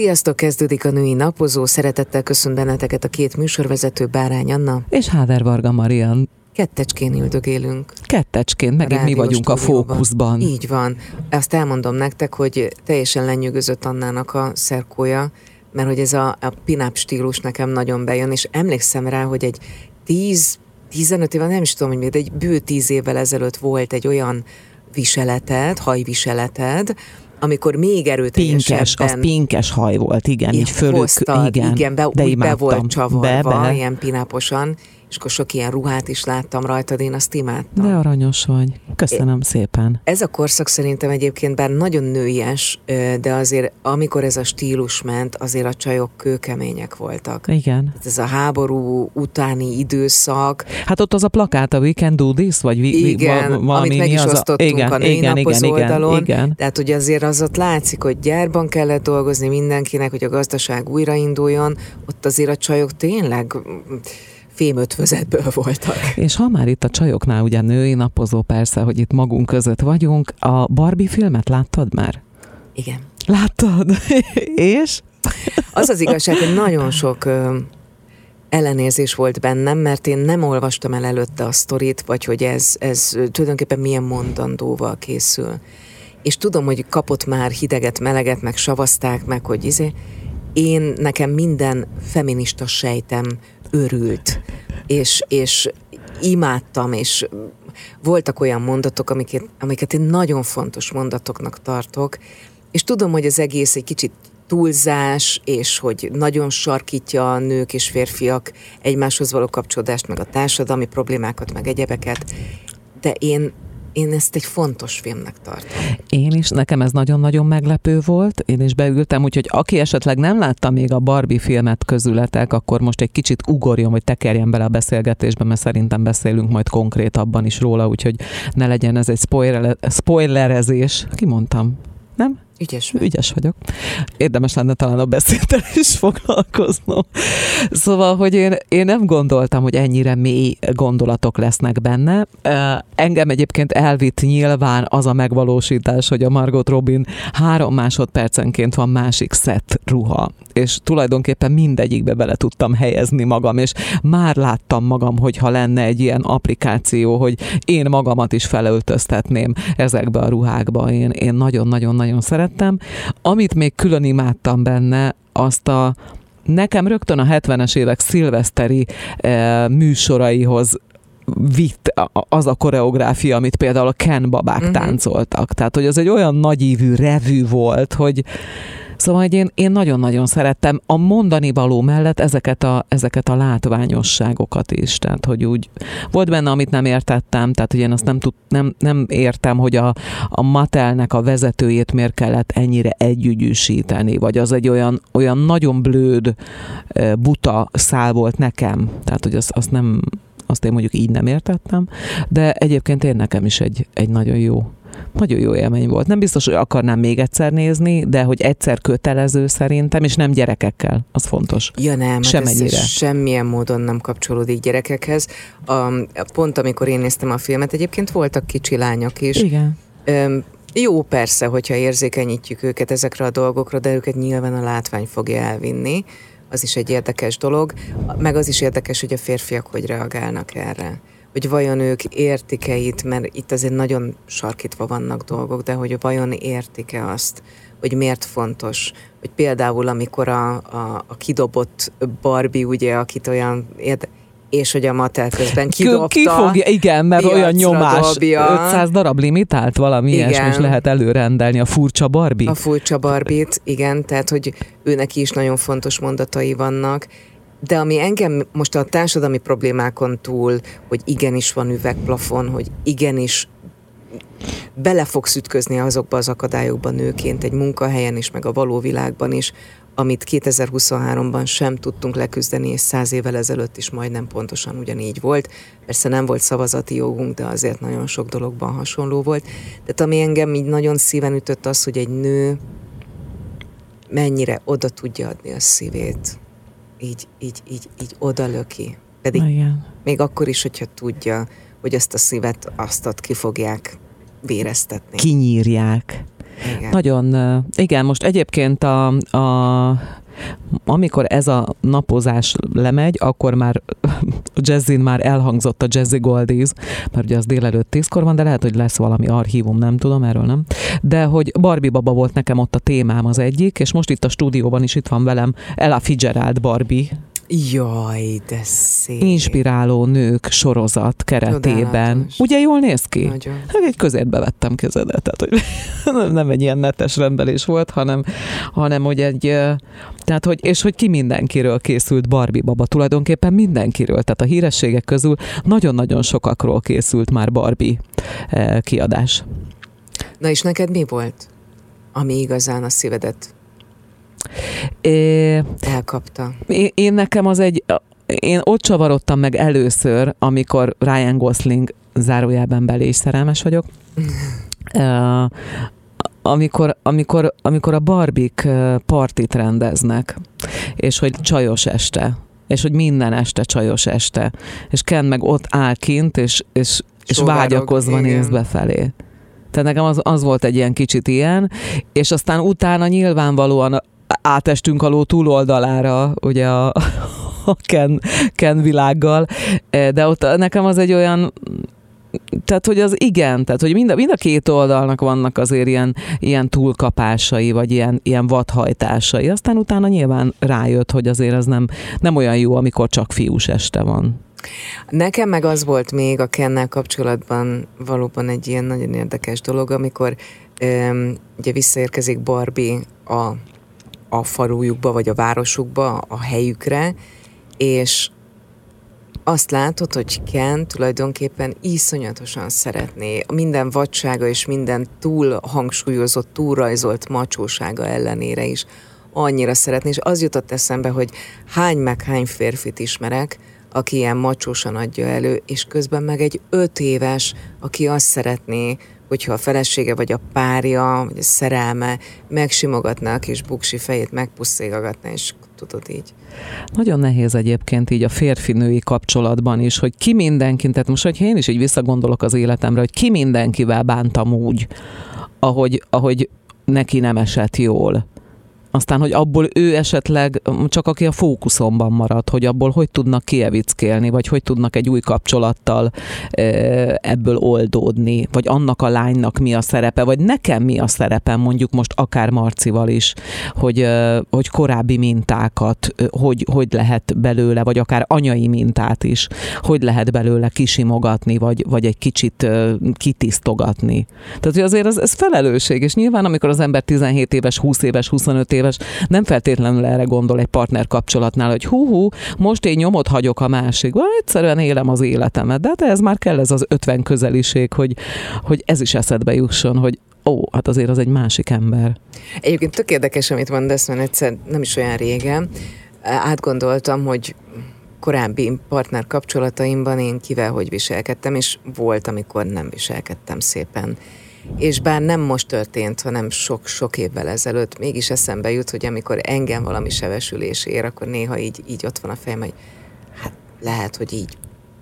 Sziasztok, kezdődik a női napozó. Szeretettel köszön benneteket a két műsorvezető Bárány Anna. És Háder Varga Marian. Kettecskén üldögélünk. Kettecskén, megint mi vagyunk a fókuszban. Így van. Azt elmondom nektek, hogy teljesen lenyűgözött Annának a szerkója, mert hogy ez a, a pinap stílus nekem nagyon bejön, és emlékszem rá, hogy egy 10 15 éve, nem is tudom, hogy még, de egy bő 10 évvel ezelőtt volt egy olyan viseleted, hajviseleted, amikor még erőteljesebben... Pinkes, az pinkes haj volt, igen, így fölök, hoztad, igen, igen be, de úgy be volt csavarva, be, be. ilyen pináposan, és akkor sok ilyen ruhát is láttam rajtad, én azt imádtam. De aranyos vagy. Köszönöm é, szépen. Ez a korszak szerintem egyébként bár nagyon nőies, de azért amikor ez a stílus ment, azért a csajok kőkemények voltak. Igen. Ez a háború utáni időszak. Hát ott az a plakát, a We Can Do This, vagy vi, igen, valami, amit meg is osztottunk a, igen, a igen, igen, oldalon. Igen, igen. Tehát ugye azért az ott látszik, hogy gyárban kellett dolgozni mindenkinek, hogy a gazdaság újrainduljon. Ott azért a csajok tényleg fémötvözetből voltak. És ha már itt a csajoknál ugye női napozó persze, hogy itt magunk között vagyunk, a Barbie filmet láttad már? Igen. Láttad? És? Az az igazság, hogy nagyon sok ellenérzés volt bennem, mert én nem olvastam el előtte a sztorit, vagy hogy ez, ez tulajdonképpen milyen mondandóval készül. És tudom, hogy kapott már hideget, meleget, meg savazták meg, hogy izé, én nekem minden feminista sejtem örült, és, és imádtam, és voltak olyan mondatok, amiket, amiket én nagyon fontos mondatoknak tartok, és tudom, hogy az egész egy kicsit túlzás, és hogy nagyon sarkítja a nők és férfiak egymáshoz való kapcsolódást, meg a társadalmi problémákat, meg egyebeket, de én én ezt egy fontos filmnek tartom. Én is, nekem ez nagyon-nagyon meglepő volt, én is beültem, úgyhogy aki esetleg nem látta még a Barbie filmet közületek, akkor most egy kicsit ugorjon, vagy tekerjen bele a beszélgetésbe, mert szerintem beszélünk majd konkrétabban is róla, úgyhogy ne legyen ez egy spoiler, spoilerezés. Ki mondtam? Nem? Ügyes vagy. Ügyes vagyok. Érdemes lenne talán a beszédtel is foglalkoznom. Szóval, hogy én, én nem gondoltam, hogy ennyire mély gondolatok lesznek benne. Engem egyébként elvitt nyilván az a megvalósítás, hogy a Margot Robin három másodpercenként van másik szett ruha, és tulajdonképpen mindegyikbe bele tudtam helyezni magam, és már láttam magam, hogyha lenne egy ilyen applikáció, hogy én magamat is felöltöztetném ezekbe a ruhákba. Én, én nagyon-nagyon-nagyon szeretem szerettem. Amit még külön imádtam benne, azt a nekem rögtön a 70-es évek szilveszteri e, műsoraihoz vitt az a koreográfia, amit például a Ken babák uh-huh. táncoltak. Tehát, hogy az egy olyan nagyívű revű volt, hogy Szóval hogy én, én nagyon-nagyon szerettem a mondani való mellett ezeket a, ezeket a látványosságokat is. Tehát, hogy úgy volt benne, amit nem értettem, tehát, hogy én azt nem, tud, nem, nem értem, hogy a, a Matelnek a vezetőjét miért kellett ennyire együgyűsíteni, vagy az egy olyan, olyan nagyon blőd, buta szál volt nekem. Tehát, hogy azt, azt nem, azt én mondjuk így nem értettem, de egyébként én nekem is egy, egy nagyon jó nagyon jó élmény volt. Nem biztos, hogy akarnám még egyszer nézni, de hogy egyszer kötelező szerintem, és nem gyerekekkel, az fontos. Ja nem, Semennyire. Hát semmilyen módon nem kapcsolódik gyerekekhez. A, pont amikor én néztem a filmet, egyébként voltak kicsi lányok is. Igen. Öm, jó persze, hogyha érzékenyítjük őket ezekre a dolgokra, de őket nyilván a látvány fogja elvinni. Az is egy érdekes dolog. Meg az is érdekes, hogy a férfiak hogy reagálnak erre hogy vajon ők értik-e itt, mert itt azért nagyon sarkítva vannak dolgok, de hogy vajon értik-e azt, hogy miért fontos, hogy például amikor a, a, a kidobott Barbie, ugye, akit olyan érde, és hogy a Mattel közben kidobta. Ki fogja, igen, mert olyan nyomás. Dobja. 500 darab limitált, valami igen. ilyesmi is lehet előrendelni, a furcsa Barbie. A furcsa Barbit, igen, tehát hogy őnek is nagyon fontos mondatai vannak, de ami engem most a társadalmi problémákon túl, hogy igenis van üvegplafon, hogy igenis bele fogsz ütközni azokba az akadályokba nőként egy munkahelyen is, meg a való világban is, amit 2023-ban sem tudtunk leküzdeni, és száz évvel ezelőtt is majdnem pontosan ugyanígy volt. Persze nem volt szavazati jogunk, de azért nagyon sok dologban hasonló volt. Tehát ami engem így nagyon szíven ütött az, hogy egy nő mennyire oda tudja adni a szívét így, így, így, így odalöki. Pedig Igen. még akkor is, hogyha tudja, hogy azt a szívet, azt ott ki fogják véreztetni. Kinyírják. Igen. Nagyon, igen, most egyébként a, a amikor ez a napozás lemegy, akkor már jazzin már elhangzott a Jazzy Goldies, mert ugye az délelőtt tízkor van, de lehet, hogy lesz valami archívum, nem tudom, erről nem. De hogy Barbie baba volt nekem ott a témám az egyik, és most itt a stúdióban is itt van velem Ella Fitzgerald Barbie, Jaj, de szép. Inspiráló nők sorozat keretében. Csodálatos. Ugye jól néz ki? Nagyon. Hát egy közérbe vettem kezedet, tehát hogy nem egy ilyen netes rendelés volt, hanem, hanem hogy egy, tehát hogy, és hogy ki mindenkiről készült Barbie baba, tulajdonképpen mindenkiről, tehát a hírességek közül nagyon-nagyon sokakról készült már Barbie kiadás. Na és neked mi volt, ami igazán a szívedet É, Elkapta. Én, én nekem az egy, én ott csavarodtam meg először, amikor Ryan Gosling zárójában belé is szerelmes vagyok. uh, amikor, amikor, amikor a barbik partit rendeznek, és hogy csajos este, és hogy minden este csajos este, és Ken meg ott áll kint, és, és, és vágyakozva néz befelé. Tehát nekem az, az volt egy ilyen kicsit ilyen, és aztán utána nyilvánvalóan átestünk aló túloldalára, ugye a, a Ken, Ken világgal, e, de ott nekem az egy olyan tehát, hogy az igen, tehát, hogy mind a, mind a két oldalnak vannak azért ilyen, ilyen túlkapásai, vagy ilyen, ilyen vadhajtásai. Aztán utána nyilván rájött, hogy azért az nem, nem olyan jó, amikor csak fiús este van. Nekem meg az volt még a Kennel kapcsolatban valóban egy ilyen nagyon érdekes dolog, amikor um, ugye visszaérkezik Barbie a a falujukba, vagy a városukba, a helyükre, és azt látod, hogy Ken tulajdonképpen iszonyatosan szeretné minden vadsága és minden túl hangsúlyozott, túlrajzolt macsósága ellenére is annyira szeretni, és az jutott eszembe, hogy hány meg hány férfit ismerek, aki ilyen macsósan adja elő, és közben meg egy öt éves, aki azt szeretné, hogyha a felesége vagy a párja, vagy a szerelme megsimogatná a kis buksi fejét, megpuszégatná, és tudod így. Nagyon nehéz egyébként így a férfi-női kapcsolatban is, hogy ki mindenkin, tehát most, hogyha én is így visszagondolok az életemre, hogy ki mindenkivel bántam úgy, ahogy, ahogy neki nem esett jól aztán, hogy abból ő esetleg csak aki a fókuszomban marad, hogy abból hogy tudnak kievickélni, vagy hogy tudnak egy új kapcsolattal ebből oldódni, vagy annak a lánynak mi a szerepe, vagy nekem mi a szerepem, mondjuk most akár Marcival is, hogy, hogy korábbi mintákat, hogy, hogy lehet belőle, vagy akár anyai mintát is, hogy lehet belőle kisimogatni, vagy, vagy egy kicsit kitisztogatni. Tehát, hogy azért ez, ez felelősség, és nyilván amikor az ember 17 éves, 20 éves, 25 éves, éves, nem feltétlenül erre gondol egy partner kapcsolatnál, hogy hú, hú most én nyomot hagyok a másikba, egyszerűen élem az életemet, de hát ez már kell ez az 50 közeliség, hogy, hogy ez is eszedbe jusson, hogy ó, hát azért az egy másik ember. Egyébként tök érdekes, amit mondasz, mert egyszer nem is olyan régen átgondoltam, hogy korábbi partner kapcsolataimban én kivel hogy viselkedtem, és volt, amikor nem viselkedtem szépen és bár nem most történt, hanem sok-sok évvel ezelőtt, mégis eszembe jut, hogy amikor engem valami sebesülés ér, akkor néha így, így ott van a fejem, hogy hát lehet, hogy így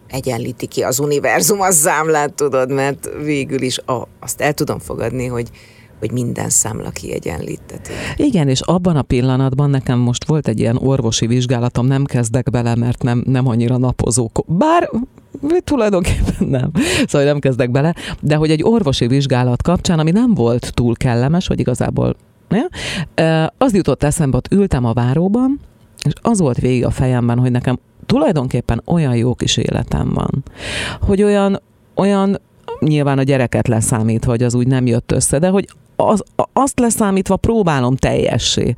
egyenlíti ki az univerzum az számlát, tudod, mert végül is a, azt el tudom fogadni, hogy, hogy minden számla kiegyenlíteti. Igen, és abban a pillanatban nekem most volt egy ilyen orvosi vizsgálatom, nem kezdek bele, mert nem, nem annyira napozó. Bár tulajdonképpen nem, szóval nem kezdek bele, de hogy egy orvosi vizsgálat kapcsán, ami nem volt túl kellemes, vagy igazából ne, az jutott eszembe, ott ültem a váróban, és az volt végig a fejemben, hogy nekem tulajdonképpen olyan jó kis életem van, hogy olyan, olyan nyilván a gyereket leszámítva, hogy az úgy nem jött össze, de hogy az, azt leszámítva próbálom teljessé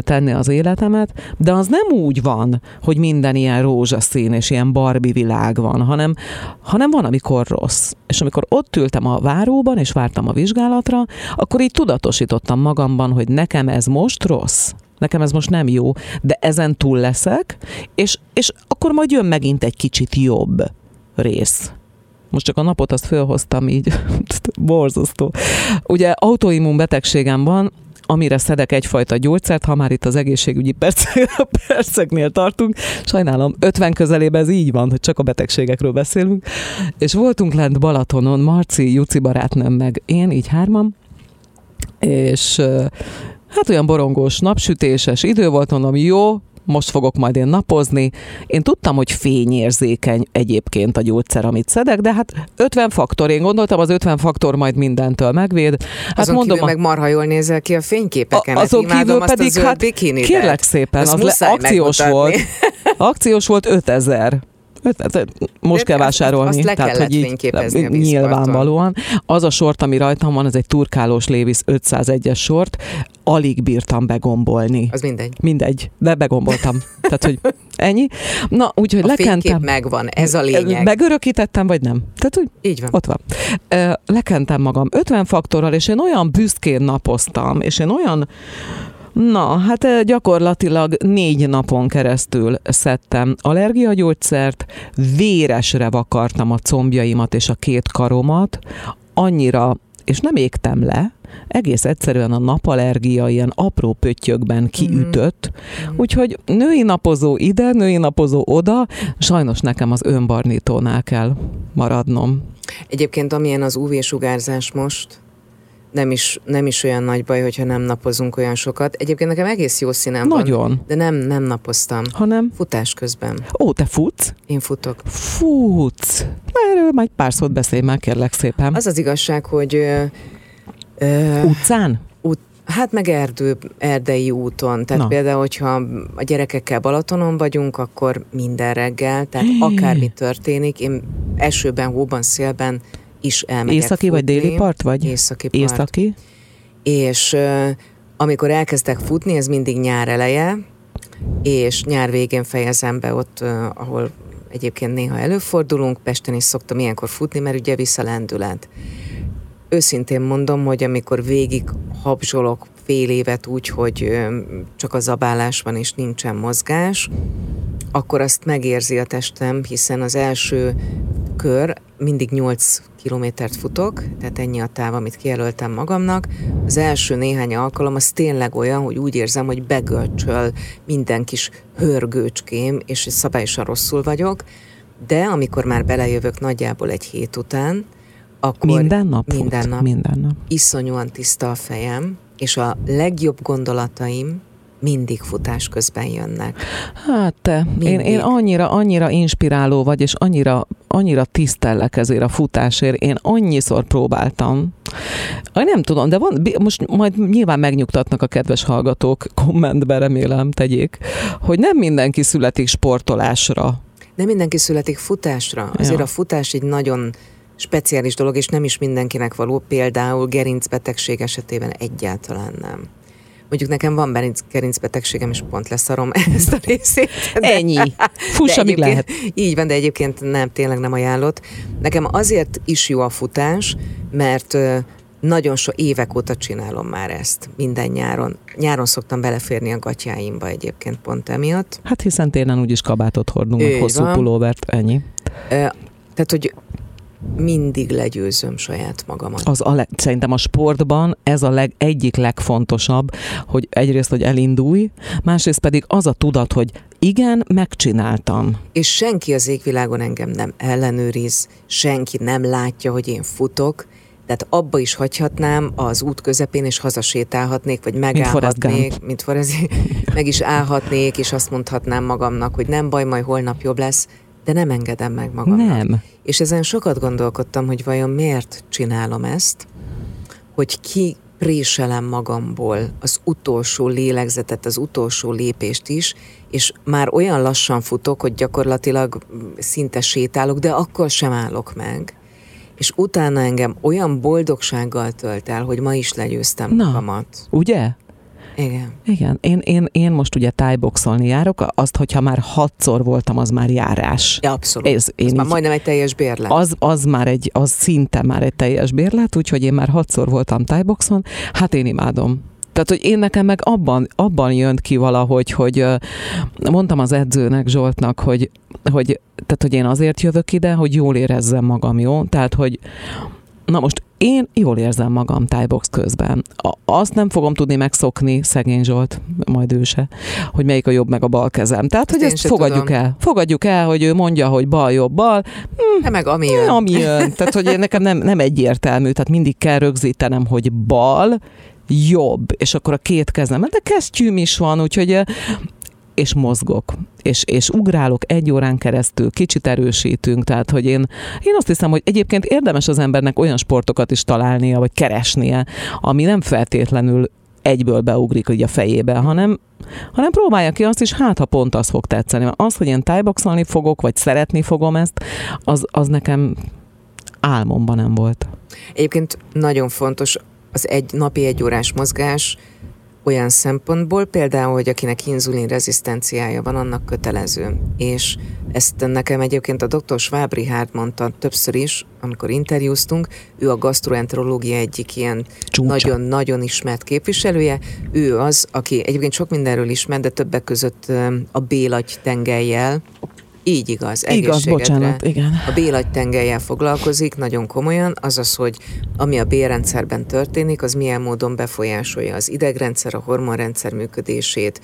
tenni az életemet, de az nem úgy van, hogy minden ilyen rózsaszín és ilyen barbi világ van, hanem, hanem van, amikor rossz. És amikor ott ültem a váróban, és vártam a vizsgálatra, akkor így tudatosítottam magamban, hogy nekem ez most rossz nekem ez most nem jó, de ezen túl leszek, és, és akkor majd jön megint egy kicsit jobb rész. Most csak a napot azt fölhoztam így, borzasztó. Ugye autoimmun betegségem van, amire szedek egyfajta gyógyszert, ha már itt az egészségügyi percek, perceknél tartunk. Sajnálom, 50 közelében ez így van, hogy csak a betegségekről beszélünk. És voltunk lent Balatonon, Marci, Juci barátnőm meg én, így hárman, és hát olyan borongós, napsütéses idő volt, mondom, jó, most fogok majd én napozni. Én tudtam, hogy fényérzékeny egyébként a gyógyszer, amit szedek, de hát 50 faktor, én gondoltam, az 50 faktor majd mindentől megvéd. Hát azon mondom, kívül a... meg marha jól nézel ki a fényképeken. Hát azon kívül pedig, hát kérlek szépen, az le, akciós megmutatni. volt. Akciós volt 5000 most kell vásárolni. Azt le tehát, hogy így, nyilvánvalóan. Az a sort, ami rajtam van, ez egy turkálós Lévis 501-es sort, alig bírtam begombolni. Az mindegy. Mindegy, de begomboltam. tehát, hogy ennyi. Na, úgyhogy a lekentem. megvan, ez a lényeg. Megörökítettem, vagy nem? Tehát, úgy, így van. Ott van. Lekentem magam 50 faktorral, és én olyan büszkén napoztam, és én olyan Na, hát eh, gyakorlatilag négy napon keresztül szedtem allergiagyógyszert, véresre vakartam a combjaimat és a két karomat, annyira, és nem égtem le, egész egyszerűen a napallergia ilyen apró pöttyökben kiütött, mm. úgyhogy női napozó ide, női napozó oda, sajnos nekem az önbarnítónál kell maradnom. Egyébként amilyen az UV-sugárzás most, nem is, nem is olyan nagy baj, hogyha nem napozunk olyan sokat. Egyébként nekem egész jó színem Nagyon. van. De nem, nem napoztam. Hanem? Futás közben. Ó, te futsz? Én futok. Futsz. Erről majd pár szót beszélj már, kérlek szépen. Az az igazság, hogy... Ö, ö, Utcán? Út, Hát meg erdő, erdei úton. Tehát Na. például, hogyha a gyerekekkel Balatonon vagyunk, akkor minden reggel, tehát akármi történik, én esőben, hóban, szélben is elmegyek Északi futni. vagy déli part vagy? Északi part. Északi. És amikor elkezdtek futni, ez mindig nyár eleje, és nyár végén fejezem be ott, ahol egyébként néha előfordulunk, Pesten is szoktam ilyenkor futni, mert ugye vissza lendület. Őszintén mondom, hogy amikor végig habzsolok fél évet úgy, hogy csak a zabálás van és nincsen mozgás, akkor azt megérzi a testem, hiszen az első kör mindig 8 kilométert futok, tehát ennyi a táv, amit kijelöltem magamnak. Az első néhány alkalom az tényleg olyan, hogy úgy érzem, hogy begölcsöl minden kis hörgőcském, és szabályosan rosszul vagyok, de amikor már belejövök nagyjából egy hét után, akkor minden nap, minden fut. nap, minden nap. iszonyúan tiszta a fejem, és a legjobb gondolataim mindig futás közben jönnek. Hát te, én, én annyira, annyira inspiráló vagy, és annyira, annyira tisztellek ezért a futásért. Én annyiszor próbáltam. Aj, nem tudom, de van, most majd nyilván megnyugtatnak a kedves hallgatók, kommentbe remélem tegyék, hogy nem mindenki születik sportolásra. Nem mindenki születik futásra. Azért ja. a futás egy nagyon speciális dolog, és nem is mindenkinek való, például gerincbetegség esetében egyáltalán nem. Mondjuk nekem van gerincbetegségem, és pont leszarom ezt a részét. De, Ennyi. Fuss, amíg lehet. Így van, de egyébként nem, tényleg nem ajánlott. Nekem azért is jó a futás, mert nagyon so évek óta csinálom már ezt, minden nyáron. Nyáron szoktam beleférni a gatyáimba egyébként pont emiatt. Hát hiszen télen úgyis kabátot hordunk, meg hosszú pulóvert, ennyi. Tehát, hogy mindig legyőzöm saját magamat. Az a le, szerintem a sportban ez a leg, egyik legfontosabb, hogy egyrészt, hogy elindulj, másrészt pedig az a tudat, hogy igen, megcsináltam. És senki az égvilágon engem nem ellenőriz, senki nem látja, hogy én futok, tehát abba is hagyhatnám az út közepén, és hazasétálhatnék, vagy megállhatnék, mint Forrest meg is állhatnék, és azt mondhatnám magamnak, hogy nem baj, majd holnap jobb lesz, de nem engedem meg magamnak. Nem. És ezen sokat gondolkodtam, hogy vajon miért csinálom ezt, hogy ki préselem magamból az utolsó lélegzetet, az utolsó lépést is, és már olyan lassan futok, hogy gyakorlatilag szinte sétálok, de akkor sem állok meg. És utána engem olyan boldogsággal tölt el, hogy ma is legyőztem Na, magamat. Ugye? Igen. Igen. Én, én, én most ugye tájboxolni járok, azt, hogyha már hatszor voltam, az már járás. Ja, abszolút. Ez, én az így, már majdnem egy teljes bérlet. Az, az már egy, az szinte már egy teljes bérlet, úgyhogy én már hatszor voltam tájboxon, hát én imádom. Tehát, hogy én nekem meg abban, abban jönt ki valahogy, hogy mondtam az edzőnek, Zsoltnak, hogy, hogy, tehát, hogy én azért jövök ide, hogy jól érezzem magam, jó? Tehát, hogy na most én jól érzem magam tájbox közben. Azt nem fogom tudni megszokni, szegény Zsolt, majd ő se, hogy melyik a jobb meg a bal kezem. Tehát, ezt hogy ezt fogadjuk tudom. el. Fogadjuk el, hogy ő mondja, hogy bal, jobb, bal. Hm, meg ami jön. Ami jön. Tehát, hogy nekem nem, nem egyértelmű, tehát mindig kell rögzítenem, hogy bal, jobb, és akkor a két kezem, de kesztyűm is van, úgyhogy és mozgok, és, és ugrálok egy órán keresztül, kicsit erősítünk, tehát hogy én, én azt hiszem, hogy egyébként érdemes az embernek olyan sportokat is találnia, vagy keresnie, ami nem feltétlenül egyből beugrik így a fejébe, hanem, hanem próbálja ki azt is, hát ha pont az fog tetszeni. Mert az, hogy én tájboxolni fogok, vagy szeretni fogom ezt, az, az nekem álmomban nem volt. Egyébként nagyon fontos az egy napi egy órás mozgás, olyan szempontból, például, hogy akinek inzulin rezisztenciája van, annak kötelező. És ezt nekem egyébként a dr. Schwab Richard mondta többször is, amikor interjúztunk, ő a gastroenterológia egyik ilyen nagyon-nagyon ismert képviselője. Ő az, aki egyébként sok mindenről ismer, de többek között a bélagy tengelyel, így igaz, Igaz, bocsánat, igen. A bélagy tengelyel foglalkozik nagyon komolyan, azaz, hogy ami a bélrendszerben történik, az milyen módon befolyásolja az idegrendszer, a hormonrendszer működését,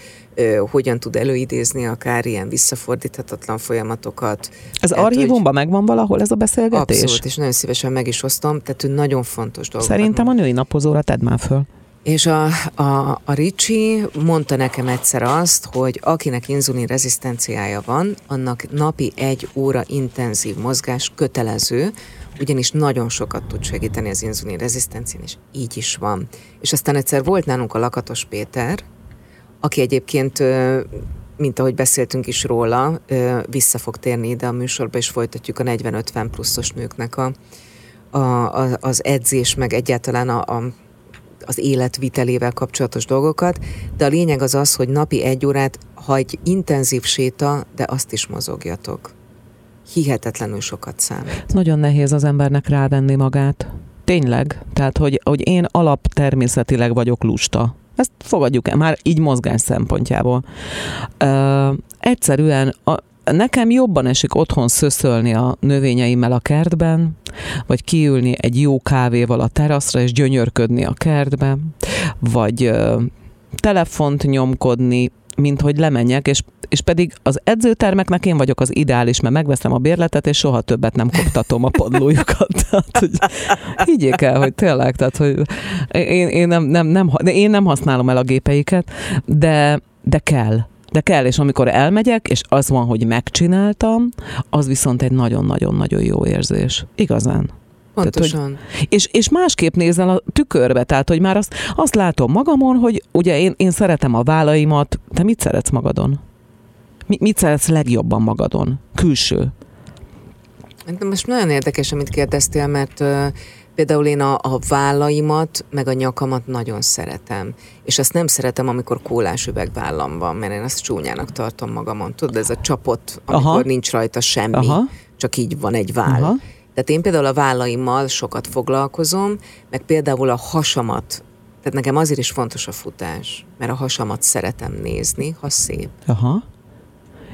hogyan tud előidézni akár ilyen visszafordíthatatlan folyamatokat. Ez hát, archívumban hogy... megvan valahol ez a beszélgetés? Abszolút, és nagyon szívesen meg is osztom, tehát nagyon fontos dolog. Szerintem a női napozóra tedd már föl. És a, a, a Ricsi mondta nekem egyszer azt, hogy akinek inzulin rezisztenciája van, annak napi egy óra intenzív mozgás kötelező, ugyanis nagyon sokat tud segíteni az inzulin rezisztencián, és így is van. És aztán egyszer volt nálunk a Lakatos Péter, aki egyébként mint ahogy beszéltünk is róla, vissza fog térni ide a műsorba, és folytatjuk a 40-50 pluszos nőknek a, a, az edzés, meg egyáltalán a, a az életvitelével kapcsolatos dolgokat, de a lényeg az az, hogy napi egy órát, ha egy intenzív séta, de azt is mozogjatok. Hihetetlenül sokat számít. Nagyon nehéz az embernek rávenni magát. Tényleg. Tehát, hogy, hogy én alap természetileg vagyok lusta. Ezt fogadjuk el, már így mozgás szempontjából. Ö, egyszerűen a, nekem jobban esik otthon szöszölni a növényeimmel a kertben, vagy kiülni egy jó kávéval a teraszra, és gyönyörködni a kertbe, vagy ö, telefont nyomkodni, mint hogy lemenjek, és, és pedig az edzőtermeknek én vagyok az ideális, mert megveszem a bérletet, és soha többet nem koptatom a padlójukat. tehát, hogy higgyék el, hogy tényleg, tehát, hogy én, én, nem, nem, nem, én nem használom el a gépeiket, de, de kell de kell, és amikor elmegyek, és az van, hogy megcsináltam, az viszont egy nagyon-nagyon-nagyon jó érzés. Igazán. Pontosan. Tehát, hogy, és, és másképp nézel a tükörbe, tehát hogy már azt, azt látom magamon, hogy ugye én, én szeretem a vállaimat, te mit szeretsz magadon? Mi, mit szeretsz legjobban magadon? Külső. Most nagyon érdekes, amit kérdeztél, mert Például én a, a vállaimat, meg a nyakamat nagyon szeretem. És azt nem szeretem, amikor kólás üvegvállam van, mert én azt csúnyának tartom magamon. Tudod, ez a csapot, amikor Aha. nincs rajta semmi, Aha. csak így van egy váll. Aha. Tehát én például a vállaimmal sokat foglalkozom, meg például a hasamat tehát nekem azért is fontos a futás, mert a hasamat szeretem nézni, ha szép. Aha.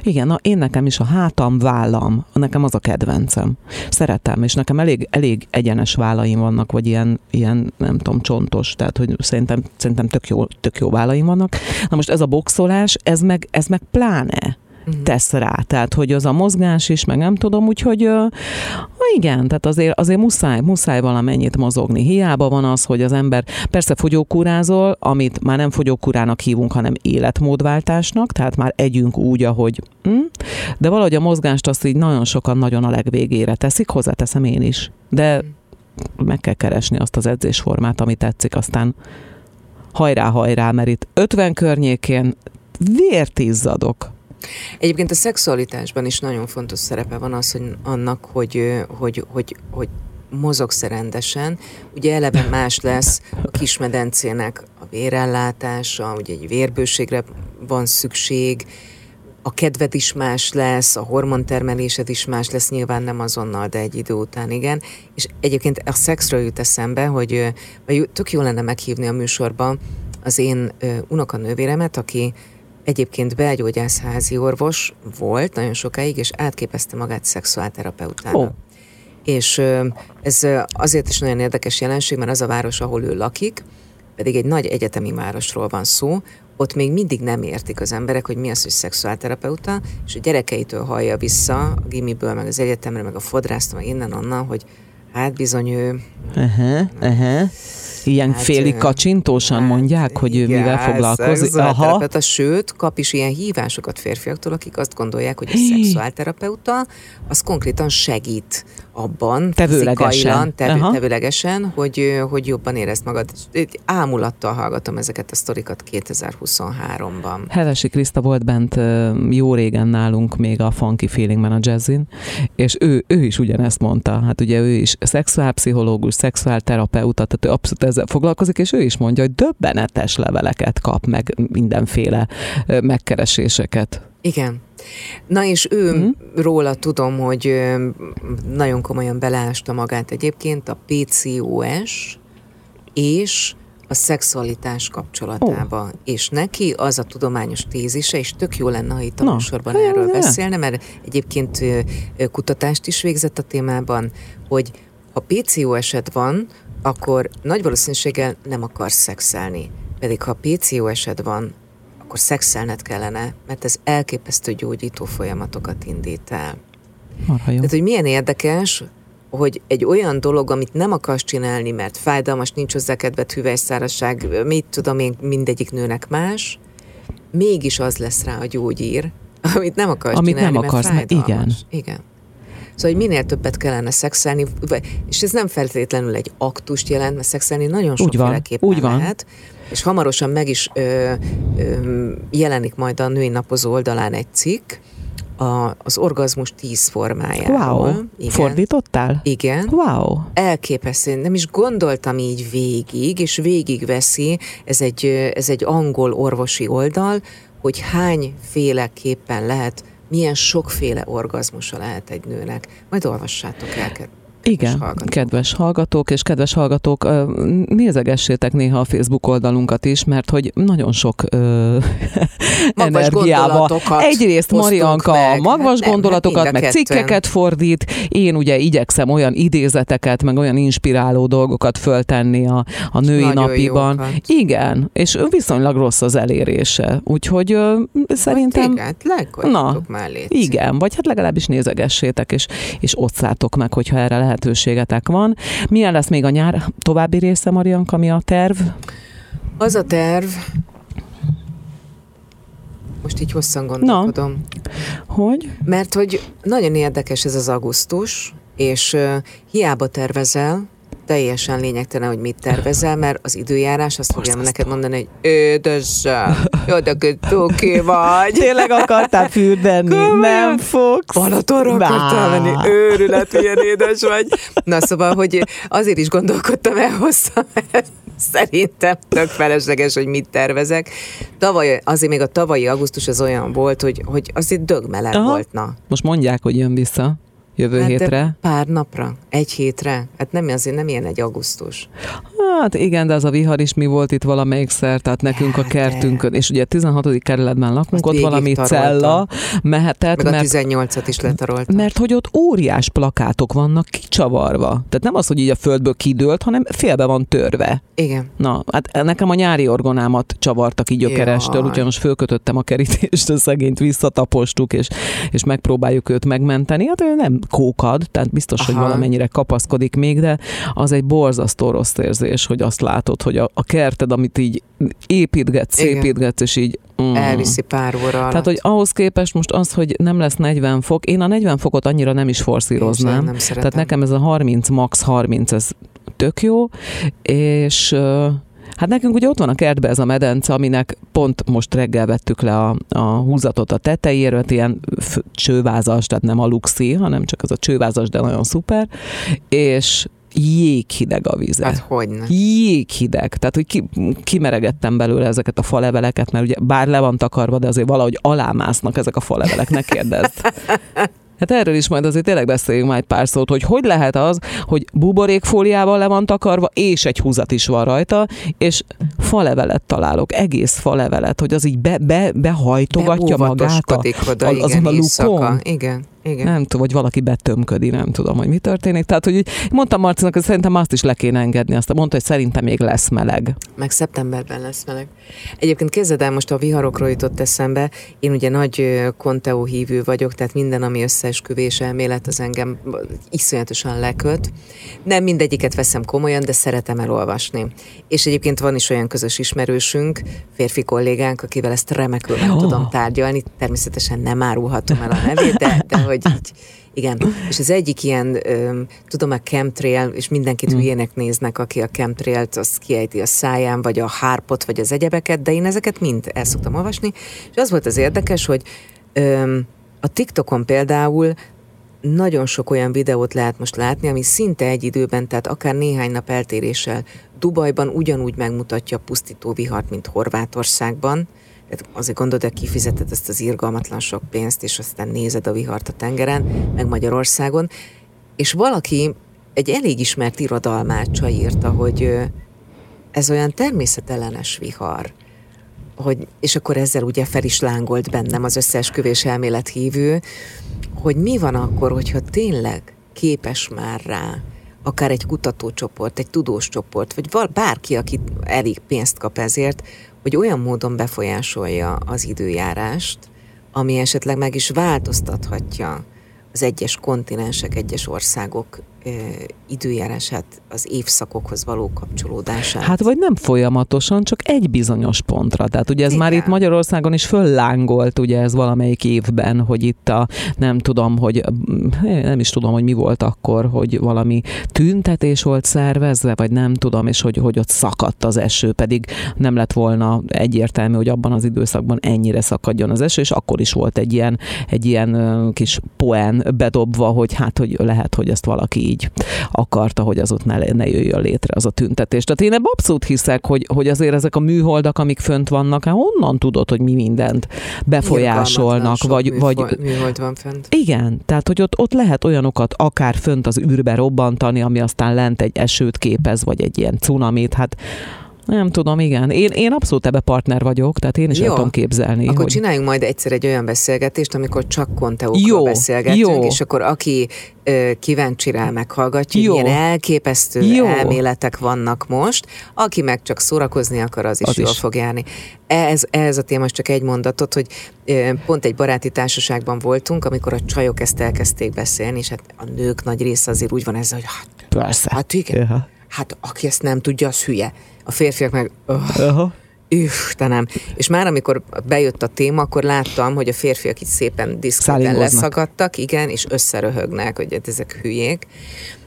Igen, na, én nekem is a hátam, vállam, nekem az a kedvencem. Szeretem, és nekem elég, elég egyenes vállaim vannak, vagy ilyen, ilyen, nem tudom, csontos, tehát hogy szerintem, szerintem tök, jó, tök jó vállaim vannak. Na most ez a boxolás, ez meg, ez meg pláne. Tesz rá. Tehát, hogy az a mozgás is, meg nem tudom, úgyhogy igen, tehát azért, azért muszáj, muszáj valamennyit mozogni. Hiába van az, hogy az ember persze fogyókúrázol, amit már nem fogyókúrának hívunk, hanem életmódváltásnak, tehát már együnk úgy, ahogy hm? de valahogy a mozgást azt így nagyon sokan nagyon a legvégére teszik, hozzáteszem én is. De uh-huh. meg kell keresni azt az edzésformát, ami tetszik, aztán hajrá, hajrá, mert itt 50 környékén vért izzadok. Egyébként a szexualitásban is nagyon fontos szerepe van az, hogy annak, hogy, hogy, hogy, hogy mozogsz rendesen. Ugye eleve más lesz a kismedencének a vérellátása, ugye egy vérbőségre van szükség, a kedved is más lesz, a hormontermelésed is más lesz, nyilván nem azonnal, de egy idő után igen. És egyébként a szexről jut eszembe, hogy tök jó lenne meghívni a műsorban az én unokanővéremet, aki Egyébként belgyógyász házi orvos volt nagyon sokáig, és átképezte magát szexuálterapeutára. Oh. És ez azért is nagyon érdekes jelenség, mert az a város, ahol ő lakik, pedig egy nagy egyetemi városról van szó, ott még mindig nem értik az emberek, hogy mi az, hogy szexuálterapeuta, és a gyerekeitől hallja vissza, a gimiből, meg az egyetemre, meg a fodrásztól, meg innen-onnan, hogy hát bizony ő... Uh-huh, uh-huh Ilyen hát, félig kacsintósan hát, mondják, hogy ő mivel foglalkozik. Aha. Sőt, kap is ilyen hívásokat férfiaktól, akik azt gondolják, hogy a szexuálterapeuta az konkrétan segít abban, tevőlegesen, tev, tevőlegesen hogy, hogy jobban érezd magad. Ámulattal hallgatom ezeket a sztorikat 2023-ban. Hevesi Kriszta volt bent jó régen nálunk még a Funky Feelingben a jazzin, és ő, ő is ugyanezt mondta. Hát ugye ő is szexuálpszichológus, szexuálterapeuta, tehát ő abszolút ezzel foglalkozik, és ő is mondja, hogy döbbenetes leveleket kap, meg mindenféle megkereséseket. Igen. Na és ő mm. róla tudom, hogy nagyon komolyan beleásta magát egyébként a PCOS és a szexualitás kapcsolatába. Oh. És neki az a tudományos tézise, és tök jó lenne, ha itt a műsorban erről beszélne, mert egyébként kutatást is végzett a témában, hogy ha PCOS-ed van, akkor nagy valószínűséggel nem akarsz szexelni. Pedig ha PCOS-ed van, akkor szexelned kellene, mert ez elképesztő gyógyító folyamatokat indít el. Marha jó. Tehát, hogy milyen érdekes, hogy egy olyan dolog, amit nem akarsz csinálni, mert fájdalmas, nincs hozzá kedved, hüvelyszárazság, mit tudom én, mindegyik nőnek más, mégis az lesz rá a gyógyír, amit nem akarsz amit csinálni, nem akarsz, mert fájdalmas. Igen. igen. Szóval, hogy minél többet kellene szexelni, és ez nem feltétlenül egy aktust jelent, mert szexelni nagyon sokféleképpen úgy van. lehet. És hamarosan meg is ö, ö, jelenik majd a női napozó oldalán egy cikk, a, az orgazmus tíz formájáról. Wow. Igen. Fordítottál? Igen. Wow. Elképesztő. Nem is gondoltam így végig, és végigveszi, ez egy, ez egy angol orvosi oldal, hogy hányféleképpen lehet milyen sokféle orgazmusa lehet egy nőnek. Majd olvassátok el, igen, hallgatók. kedves hallgatók, és kedves hallgatók, nézegessétek néha a Facebook oldalunkat is, mert hogy nagyon sok ö, energiába. Egyrészt Marianka meg. magvas nem, gondolatokat, meg cikkeket fordít, én ugye igyekszem olyan idézeteket, meg olyan inspiráló dolgokat föltenni a, a női nagyon napiban. Jókat. Igen, és viszonylag rossz az elérése. Úgyhogy ö, szerintem... Téged, na, mellé. Igen, vagy hát legalábbis nézegessétek, és, és ott meg, hogyha erre lehet lehetőségetek van. Milyen lesz még a nyár további része, Marianka, mi a terv? Az a terv, most így hosszan gondolkodom. Na, hogy? Mert hogy nagyon érdekes ez az augusztus, és uh, hiába tervezel, teljesen lényegtelen, hogy mit tervezel, mert az időjárás azt fogja neked mondani, hogy édesem, jó, de ki vagy. Tényleg akartál fürdeni? Nem fogsz. Balatonra akartál menni, őrület, milyen édes vagy. Na szóval, hogy azért is gondolkodtam el hosszan, mert szerintem tök felesleges, hogy mit tervezek. Tavaly, azért még a tavalyi augusztus az olyan volt, hogy, hogy azért dögmeleg volt. Na. Most mondják, hogy jön vissza jövő hát hétre? Pár napra, egy hétre. Hát nem, azért nem ilyen egy augusztus. Hát igen, de az a vihar is mi volt itt valamelyik-szer, tehát nekünk hát a kertünkön, de. és ugye a 16. kerületben lakunk, Azt ott valami taroltam. cella mehetett. Meg mert, a 18-at is letaroltam. Mert hogy ott óriás plakátok vannak kicsavarva. Tehát nem az, hogy így a földből kidőlt, hanem félbe van törve. Igen. Na, hát nekem a nyári orgonámat csavartak így gyökerestől, úgyhogy most fölkötöttem a kerítést, a szegényt visszatapostuk, és, és megpróbáljuk őt megmenteni. Hát ő nem kókad, tehát biztos, Aha. hogy valamennyire kapaszkodik még, de az egy borzasztó rossz érzés, hogy azt látod, hogy a, a kerted, amit így építgetsz, építgetsz, és így Mm. Elviszi pár óra alatt. Tehát, hogy ahhoz képest most az, hogy nem lesz 40 fok, én a 40 fokot annyira nem is forszíroznám. Nem Tehát nekem ez a 30, max 30, ez tök jó, és Hát nekünk ugye ott van a kertben ez a medence, aminek pont most reggel vettük le a, a húzatot a tetejéről, ilyen csővázas, tehát nem a luxi, hanem csak az a csővázas, de nagyon szuper, és jéghideg a víze. Hát hogyne. Jéghideg. Tehát, hogy ki, kimeregettem belőle ezeket a faleveleket, mert ugye bár le van takarva, de azért valahogy alámásznak ezek a falevelek, ne kérdezd. Hát erről is majd azért tényleg beszéljünk majd pár szót, hogy hogy lehet az, hogy buborékfóliával le van takarva, és egy húzat is van rajta, és falevelet találok, egész falevelet, hogy az így be, be, behajtogatja magát a, oda, a, azon a lukon. Igen. Igen. Nem tudom, hogy valaki betömködi, nem tudom, hogy mi történik. Tehát, hogy mondtam Marcinak, hogy szerintem azt is le kéne engedni. Azt mondta, hogy szerintem még lesz meleg. Meg szeptemberben lesz meleg. Egyébként képzeld el, most a viharokról jutott eszembe. Én ugye nagy Conteo hívő vagyok, tehát minden, ami összeesküvés elmélet, az engem iszonyatosan leköt. Nem mindegyiket veszem komolyan, de szeretem elolvasni. És egyébként van is olyan közös ismerősünk, férfi kollégánk, akivel ezt remekül meg oh. tudom tárgyalni. Természetesen nem árulhatom el a nevét, de, de hogy így, igen. És az egyik ilyen, öm, tudom, a chemtrail, és mindenkit mm. hülyének néznek, aki a chemtrailt, az kiejti a száján, vagy a hárpot, vagy az egyebeket, de én ezeket mind el szoktam olvasni. És az volt az érdekes, hogy öm, a TikTokon például nagyon sok olyan videót lehet most látni, ami szinte egy időben, tehát akár néhány nap eltéréssel Dubajban ugyanúgy megmutatja a pusztító vihart, mint Horvátországban, azért gondolod, hogy kifizeted ezt az irgalmatlan sok pénzt, és aztán nézed a vihart a tengeren, meg Magyarországon, és valaki, egy elég ismert irodalmácsa írta, hogy ez olyan természetellenes vihar, hogy, és akkor ezzel ugye fel is lángolt bennem az összeesküvés elmélet hívő, hogy mi van akkor, hogyha tényleg képes már rá, akár egy kutatócsoport, egy tudós csoport, vagy bárki, aki elég pénzt kap ezért, hogy olyan módon befolyásolja az időjárást, ami esetleg meg is változtathatja az egyes kontinensek, egyes országok időjárását, az évszakokhoz való kapcsolódását. Hát vagy nem folyamatosan, csak egy bizonyos pontra. Tehát ugye ez Igen. már itt Magyarországon is föllángolt, ugye ez valamelyik évben, hogy itt a, nem tudom, hogy nem is tudom, hogy mi volt akkor, hogy valami tüntetés volt szervezve, vagy nem tudom, és hogy, hogy ott szakadt az eső, pedig nem lett volna egyértelmű, hogy abban az időszakban ennyire szakadjon az eső, és akkor is volt egy ilyen, egy ilyen kis poen bedobva, hogy hát, hogy lehet, hogy ezt valaki így akarta, hogy az ott ne, ne jöjjön létre az a tüntetés. Tehát én ebben abszolút hiszek, hogy, hogy azért ezek a műholdak, amik fönt vannak, hát honnan tudod, hogy mi mindent befolyásolnak? Vagy, műhold, vagy, műhold van fent. Igen, tehát hogy ott, ott lehet olyanokat akár fönt az űrbe robbantani, ami aztán lent egy esőt képez, vagy egy ilyen cunamit, hát nem tudom, igen. Én, én abszolút ebbe partner vagyok, tehát én is jó. el tudom képzelni. Akkor hogy... csináljunk majd egyszer egy olyan beszélgetést, amikor csak konteókról beszélgetünk, jó. és akkor aki ö, kíváncsi rá meghallgatja, jó. milyen elképesztő jó. elméletek vannak most, aki meg csak szórakozni akar, az is az jól is. fog járni. Ez, ez a téma csak egy mondatot, hogy ö, pont egy baráti társaságban voltunk, amikor a csajok ezt elkezdték beszélni, és hát a nők nagy része azért úgy van ez, hogy hát, Persze. hát igen, ja. hát aki ezt nem tudja, az hülye a férfiak meg... Oh, uh-huh. Istenem. És már amikor bejött a téma, akkor láttam, hogy a férfiak itt szépen diszkréten leszagadtak, igen, és összeröhögnek, hogy hát ezek hülyék.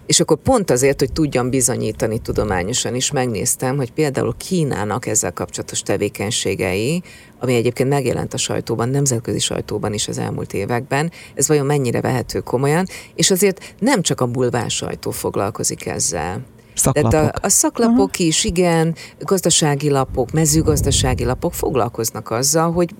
És akkor pont azért, hogy tudjam bizonyítani tudományosan is, megnéztem, hogy például Kínának ezzel kapcsolatos tevékenységei, ami egyébként megjelent a sajtóban, nemzetközi sajtóban is az elmúlt években, ez vajon mennyire vehető komolyan, és azért nem csak a bulván sajtó foglalkozik ezzel. Szaklapok. Tehát a, a szaklapok Aha. is, igen, gazdasági lapok, mezőgazdasági lapok foglalkoznak azzal, hogy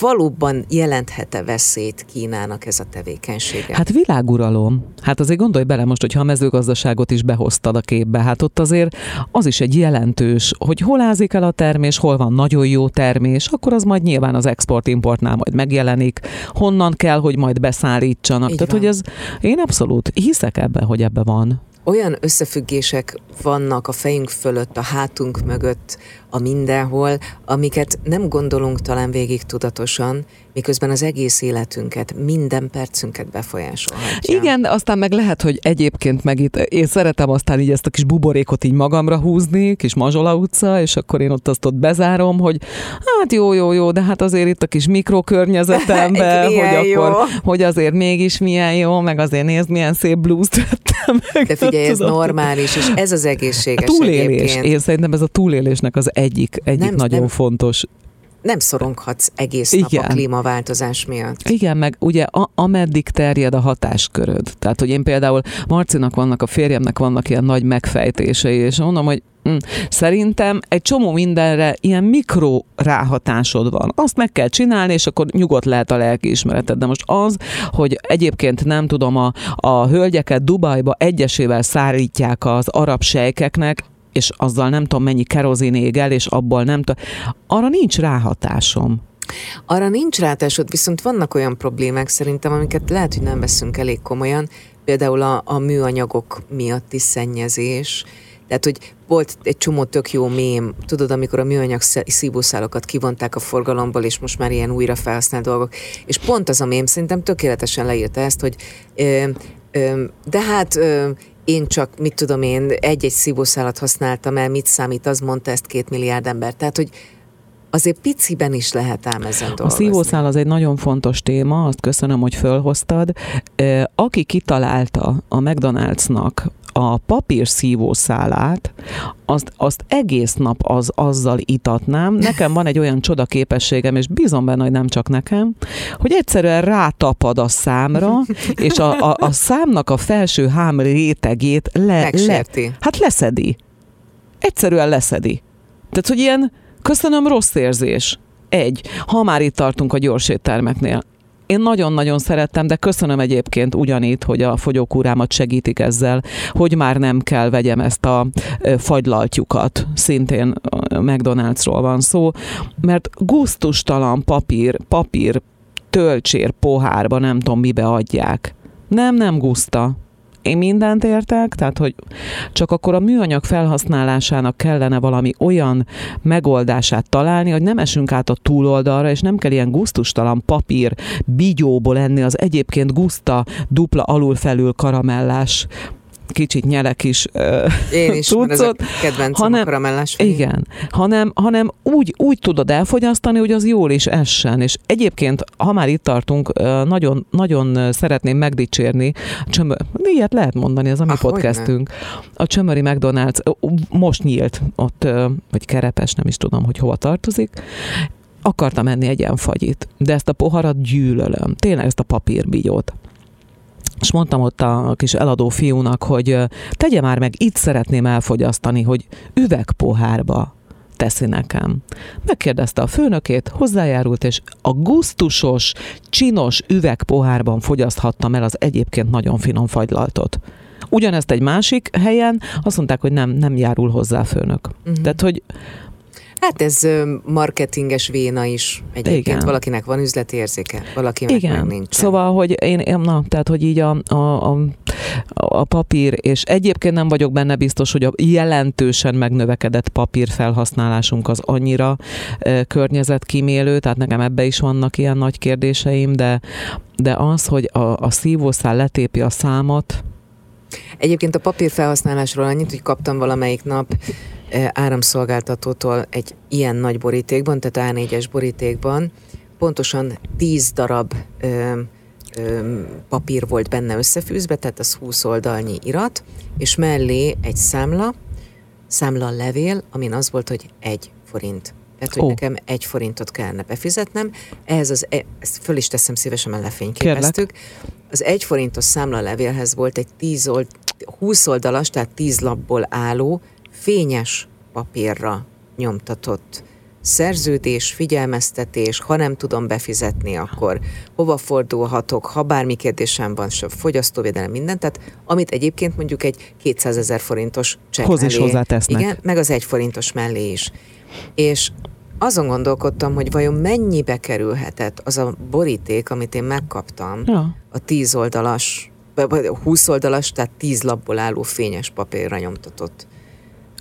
valóban jelenthet-e veszélyt Kínának ez a tevékenysége? Hát világuralom. Hát azért gondolj bele most, hogyha a mezőgazdaságot is behoztad a képbe, hát ott azért az is egy jelentős, hogy hol ázik el a termés, hol van nagyon jó termés, akkor az majd nyilván az export-importnál majd megjelenik, honnan kell, hogy majd beszállítsanak. Így Tehát, van. hogy ez, én abszolút hiszek ebben, hogy ebbe van olyan összefüggések vannak a fejünk fölött, a hátunk mögött, a mindenhol, amiket nem gondolunk talán végig tudatosan, miközben az egész életünket, minden percünket befolyásolhatja. Igen, aztán meg lehet, hogy egyébként meg itt, én szeretem aztán így ezt a kis buborékot így magamra húzni, kis Mazsola utca, és akkor én ott azt ott bezárom, hogy hát jó, jó, jó, de hát azért itt a kis mikrokörnyezetemben, hogy jó. akkor, hogy azért mégis milyen jó, meg azért nézd, milyen szép blues vettem meg. De figyelj, ez normális, és ez az egészséges a túlélés. Egyébként. Én szerintem ez a túlélésnek az egyik, egyik nem, nagyon nem, fontos nem szoronghatsz egész Igen. nap a klímaváltozás miatt. Igen, meg ugye a, ameddig terjed a hatásköröd. Tehát, hogy én például Marcinak vannak, a férjemnek vannak ilyen nagy megfejtései, és mondom, hogy Mm. Szerintem egy csomó mindenre ilyen mikro ráhatásod van. Azt meg kell csinálni, és akkor nyugodt lehet a lelkiismereted. De most az, hogy egyébként nem tudom, a, a hölgyeket Dubajba egyesével szállítják az arab sejkeknek, és azzal nem tudom mennyi kerozin égel, és abból nem tudom, arra nincs ráhatásom. Arra nincs rátásod, viszont vannak olyan problémák szerintem, amiket lehet, hogy nem veszünk elég komolyan, például a, a műanyagok miatti szennyezés, tehát, hogy volt egy csomó tök jó mém, tudod, amikor a műanyag szívószálokat kivonták a forgalomból, és most már ilyen újra felhasznált dolgok. És pont az a mém szerintem tökéletesen leírta ezt, hogy ö, ö, de hát ö, én csak, mit tudom én, egy-egy szívószálat használtam el, mit számít, az mondta ezt két milliárd ember. Tehát, hogy azért piciben is lehet ám ezen dolgozni. A szívószál az egy nagyon fontos téma, azt köszönöm, hogy fölhoztad. Aki kitalálta a McDonald'snak a papír szívószálát, azt, azt egész nap az, azzal itatnám. Nekem van egy olyan csoda képességem, és bízom benne, hogy nem csak nekem, hogy egyszerűen rátapad a számra, és a, a, a számnak a felső hám rétegét le, le, hát leszedi. Egyszerűen leszedi. Tehát, hogy ilyen, köszönöm, rossz érzés. Egy. Ha már itt tartunk a gyors éttermeknél. Én nagyon-nagyon szerettem, de köszönöm egyébként ugyanitt, hogy a fogyókúrámat segítik ezzel, hogy már nem kell vegyem ezt a fagylaltjukat. Szintén McDonald'sról van szó, mert gusztustalan papír, papír töltsér pohárba, nem tudom mibe adják. Nem, nem guszta én mindent értek, tehát hogy csak akkor a műanyag felhasználásának kellene valami olyan megoldását találni, hogy nem esünk át a túloldalra, és nem kell ilyen guztustalan papír bigyóból enni az egyébként guszta dupla alul-felül karamellás kicsit nyelek is Én is, cuccot, kedvencem hanem, a karamellás. Igen, hanem, hanem úgy, úgy tudod elfogyasztani, hogy az jól is essen. És egyébként, ha már itt tartunk, nagyon, nagyon szeretném megdicsérni, csömör, ilyet lehet mondani, az a mi ah, podcastünk. A Csömöri McDonald's most nyílt ott, vagy Kerepes, nem is tudom, hogy hova tartozik, akartam enni egy ilyen fagyit, de ezt a poharat gyűlölöm. Tényleg ezt a papírbigyót és mondtam ott a kis eladó fiúnak, hogy tegye már meg, itt szeretném elfogyasztani, hogy üvegpohárba teszi nekem. Megkérdezte a főnökét, hozzájárult, és a gusztusos, csinos üvegpohárban fogyaszthattam el az egyébként nagyon finom fagylaltot. Ugyanezt egy másik helyen azt mondták, hogy nem, nem járul hozzá a főnök. Uh-huh. Tehát, hogy Hát ez marketinges véna is. Egyébként Igen. valakinek van üzleti érzéke, valakinek Igen. meg nincs. Szóval, hogy én, na, tehát, hogy így a, a, a, a papír, és egyébként nem vagyok benne biztos, hogy a jelentősen megnövekedett papír felhasználásunk az annyira e, környezetkímélő, tehát nekem ebbe is vannak ilyen nagy kérdéseim, de, de az, hogy a, a szívószál letépi a számot, Egyébként a papír felhasználásról annyit, hogy kaptam valamelyik nap áramszolgáltatótól egy ilyen nagy borítékban, tehát A4-es borítékban pontosan 10 darab ö, ö, papír volt benne összefűzve, tehát az 20 oldalnyi irat, és mellé egy számla, számla levél, amin az volt, hogy egy forint. Tehát, hogy oh. nekem egy forintot kellene befizetnem. Ehhez az, e, ezt föl is teszem szívesen, mert lefényképeztük. Az egy forintos számla levélhez volt egy 10 old, 20 oldalas, tehát 10 lapból álló fényes papírra nyomtatott szerződés, figyelmeztetés, ha nem tudom befizetni, akkor hova fordulhatok, ha bármi kérdésem van, fogyasztóvédelem, minden, tehát amit egyébként mondjuk egy 200 ezer forintos csekk Hoz is hozzátesznek. Igen, meg az egy forintos mellé is. És azon gondolkodtam, hogy vajon mennyibe kerülhetett az a boríték, amit én megkaptam, ja. a 10 oldalas, 20 oldalas, tehát 10 lapból álló fényes papírra nyomtatott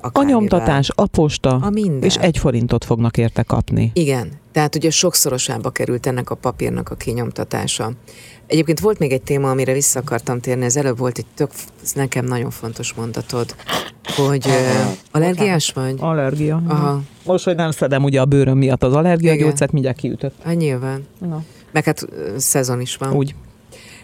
a nyomtatás, a posta, a minden. és egy forintot fognak érte kapni. Igen, tehát ugye sokszorosába került ennek a papírnak a kinyomtatása. Egyébként volt még egy téma, amire vissza akartam térni, ez előbb volt egy tök, ez nekem nagyon fontos mondatod, hogy uh, allergiás vagy? Allergia. Aha. Most, hogy nem szedem ugye a bőröm miatt az allergiagyógyszert, mindjárt kiütött. Hát nyilván. Na. Meg hát szezon is van. Úgy.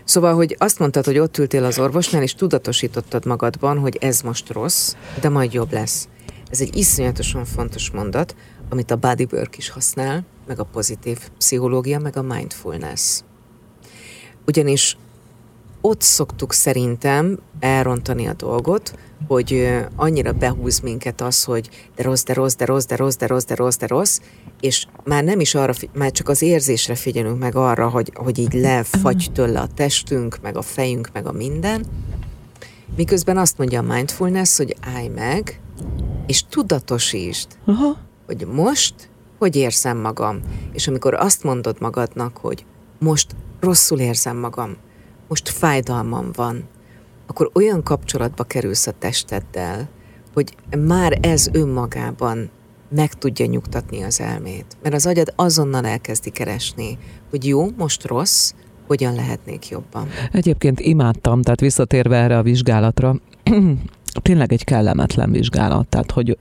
Szóval, hogy azt mondtad, hogy ott ültél az orvosnál, és tudatosítottad magadban, hogy ez most rossz, de majd jobb lesz. Ez egy iszonyatosan fontos mondat, amit a bodywork is használ, meg a pozitív pszichológia, meg a mindfulness. Ugyanis ott szoktuk szerintem elrontani a dolgot, hogy annyira behúz minket az, hogy de rossz, de rossz, de rossz, de rossz, de rossz, de rossz, de rossz, és már nem is arra, már csak az érzésre figyelünk meg arra, hogy, hogy így lefagy tőle a testünk, meg a fejünk, meg a minden, miközben azt mondja a mindfulness, hogy állj meg, és tudatosítsd, Aha. hogy most hogy érzem magam. És amikor azt mondod magadnak, hogy most rosszul érzem magam, most fájdalmam van, akkor olyan kapcsolatba kerülsz a testeddel, hogy már ez önmagában meg tudja nyugtatni az elmét. Mert az agyad azonnal elkezdi keresni, hogy jó, most rossz, hogyan lehetnék jobban. Egyébként imádtam, tehát visszatérve erre a vizsgálatra, tényleg egy kellemetlen vizsgálat, tehát hogy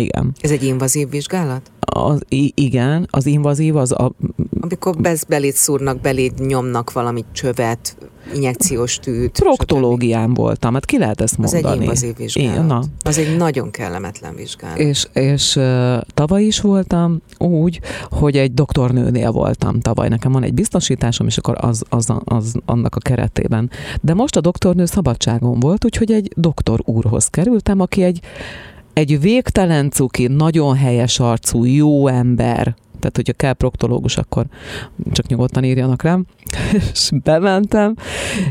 igen. Ez egy invazív vizsgálat? Az, igen, az invazív az a... Amikor bez belét szúrnak, belét nyomnak valamit csövet, injekciós tűt. Proktológián voltam, hát ki lehet ezt mondani? Az egy invazív vizsgálat. Igen, na. Az egy nagyon kellemetlen vizsgálat. És, és uh, tavaly is voltam úgy, hogy egy doktornőnél voltam tavaly. Nekem van egy biztosításom, és akkor az, az, az annak a keretében. De most a doktornő szabadságon volt, úgyhogy egy doktor úrhoz kerültem, aki egy egy végtelen cuki, nagyon helyes arcú, jó ember, tehát hogyha kell proktológus, akkor csak nyugodtan írjanak rám, és bementem,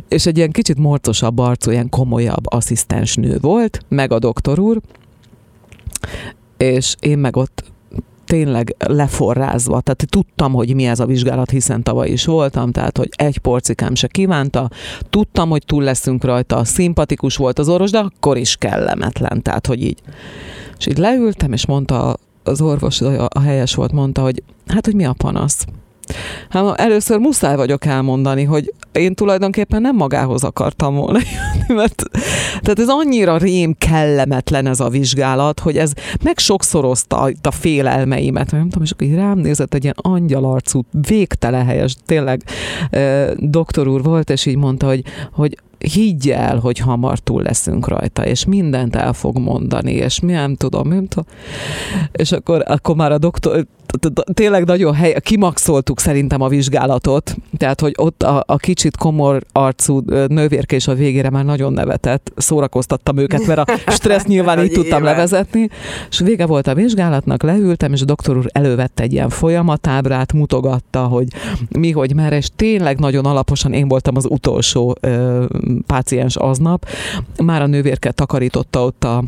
és egy ilyen kicsit morcosabb arcú, ilyen komolyabb asszisztens nő volt, meg a doktor úr, és én meg ott tényleg leforrázva, tehát tudtam, hogy mi ez a vizsgálat, hiszen tavaly is voltam, tehát hogy egy porcikám se kívánta, tudtam, hogy túl leszünk rajta, szimpatikus volt az orvos, de akkor is kellemetlen, tehát hogy így. És így leültem, és mondta az orvos, a helyes volt, mondta, hogy hát, hogy mi a panasz. Hát először muszáj vagyok elmondani, hogy én tulajdonképpen nem magához akartam volna jönni, mert tehát ez annyira rém kellemetlen ez a vizsgálat, hogy ez meg sokszorozta a félelmeimet, nem tudom, és akkor így rám nézett egy ilyen angyalarcú, végtelen helyes, tényleg doktor úr volt, és így mondta, hogy, hogy higgy el, hogy hamar túl leszünk rajta, és mindent el fog mondani, és mi nem tudom, nem tudom. És akkor, akkor már a doktor, tényleg nagyon hely, kimaxoltuk szerintem a vizsgálatot, tehát, hogy ott a, a kicsit komor arcú nővérke és a végére már nagyon nevetett, szórakoztattam őket, mert a stressz nyilván így tudtam levezetni, és vége volt a vizsgálatnak, leültem, és a doktor úr elővette egy ilyen folyamatábrát, mutogatta, hogy mi, hogy merre, és tényleg nagyon alaposan én voltam az utolsó ö, páciens aznap, már a nővérke takarította ott a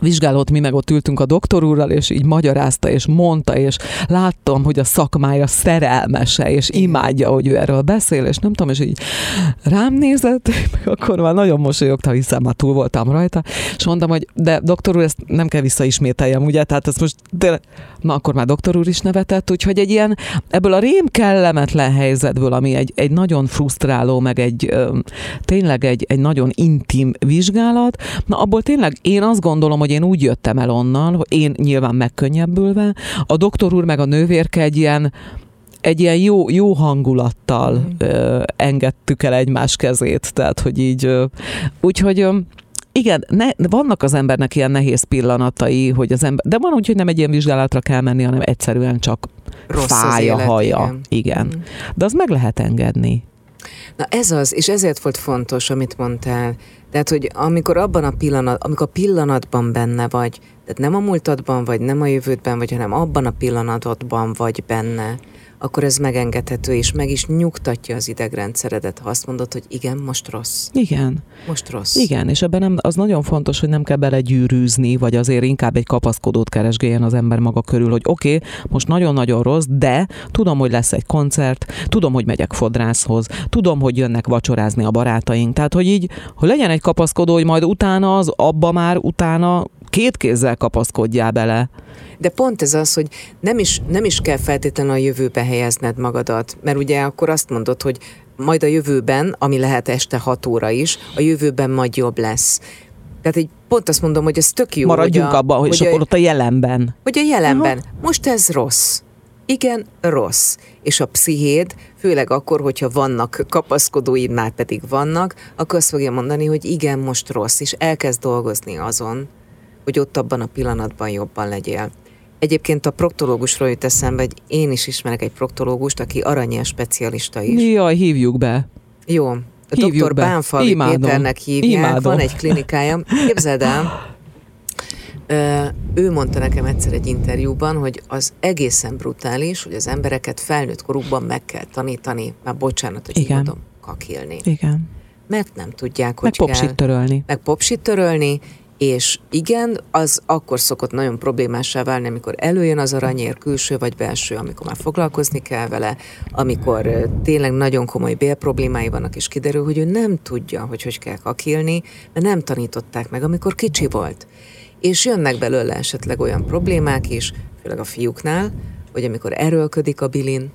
vizsgálót, mi meg ott ültünk a doktor úrral, és így magyarázta, és mondta, és láttam, hogy a szakmája szerelmese, és imádja, hogy ő erről beszél, és nem tudom, és így rám nézett, meg akkor már nagyon mosolyogta, hiszen már túl voltam rajta, és mondtam, hogy de doktor úr, ezt nem kell visszaismételjem, ugye, tehát ezt most tényleg, na akkor már doktor úr is nevetett, úgyhogy egy ilyen, ebből a rém kellemetlen helyzetből, ami egy, egy nagyon frusztráló, meg egy tényleg egy, egy nagyon intim vizsgálat, na abból tényleg én azt gondolom, hogy én úgy jöttem el onnan, hogy én nyilván megkönnyebbülve, a doktor úr meg a nővérke egy ilyen, egy ilyen jó, jó hangulattal mm. ö, engedtük el egymás kezét, tehát hogy így, ö, úgyhogy ö, igen, ne, vannak az embernek ilyen nehéz pillanatai, hogy az ember, de van úgy, hogy nem egy ilyen vizsgálatra kell menni, hanem egyszerűen csak Rossz fáj a haja. Igen. igen. Mm. De az meg lehet engedni. Na ez az, és ezért volt fontos, amit mondtál. Tehát, hogy amikor abban a pillanat, amikor a pillanatban benne vagy, tehát nem a múltadban vagy, nem a jövődben vagy, hanem abban a pillanatodban vagy benne, akkor ez megengedhető, és meg is nyugtatja az idegrendszeredet, ha azt mondod, hogy igen, most rossz. Igen. Most rossz. Igen, és ebben nem, az nagyon fontos, hogy nem kell belegyűrűzni, vagy azért inkább egy kapaszkodót keresgéljen az ember maga körül, hogy oké, okay, most nagyon-nagyon rossz, de tudom, hogy lesz egy koncert, tudom, hogy megyek fodrászhoz, tudom, hogy jönnek vacsorázni a barátaink, tehát hogy így, hogy legyen egy kapaszkodó, hogy majd utána az abba már utána két kézzel kapaszkodjál bele. De pont ez az, hogy nem is, nem is kell feltétlenül a jövőbe helyezned magadat, mert ugye akkor azt mondod, hogy majd a jövőben, ami lehet este 6 óra is, a jövőben majd jobb lesz. Tehát egy pont azt mondom, hogy ez tök jó. Maradjunk hogy a, abban, hogy és akkor ott a jelenben. Hogy a jelenben. Aha. Most ez rossz. Igen, rossz. És a pszichéd, főleg akkor, hogyha vannak kapaszkodóid, már pedig vannak, akkor azt fogja mondani, hogy igen, most rossz, és elkezd dolgozni azon, hogy ott abban a pillanatban jobban legyél. Egyébként a proktológusról jut eszembe, hogy én is ismerek egy proktológust, aki aranyes specialista is. Jaj, hívjuk be. Jó. Dr. Bánfalvi Imádom. Péternek hívják, Imádom. van egy klinikája. Képzeld el, ő mondta nekem egyszer egy interjúban, hogy az egészen brutális, hogy az embereket felnőtt korukban meg kell tanítani, már bocsánat, hogy Igen. mondom, kakilni. Igen. Mert nem tudják, hogy meg kell. popsit törölni. Meg popsit törölni, És igen, az akkor szokott nagyon problémássá válni, amikor előjön az aranyér, külső vagy belső, amikor már foglalkozni kell vele, amikor tényleg nagyon komoly bélproblémái vannak, és kiderül, hogy ő nem tudja, hogy hogy kell kakilni, mert nem tanították meg, amikor kicsi volt. És jönnek belőle esetleg olyan problémák is, főleg a fiúknál, hogy amikor erőlködik a bilin,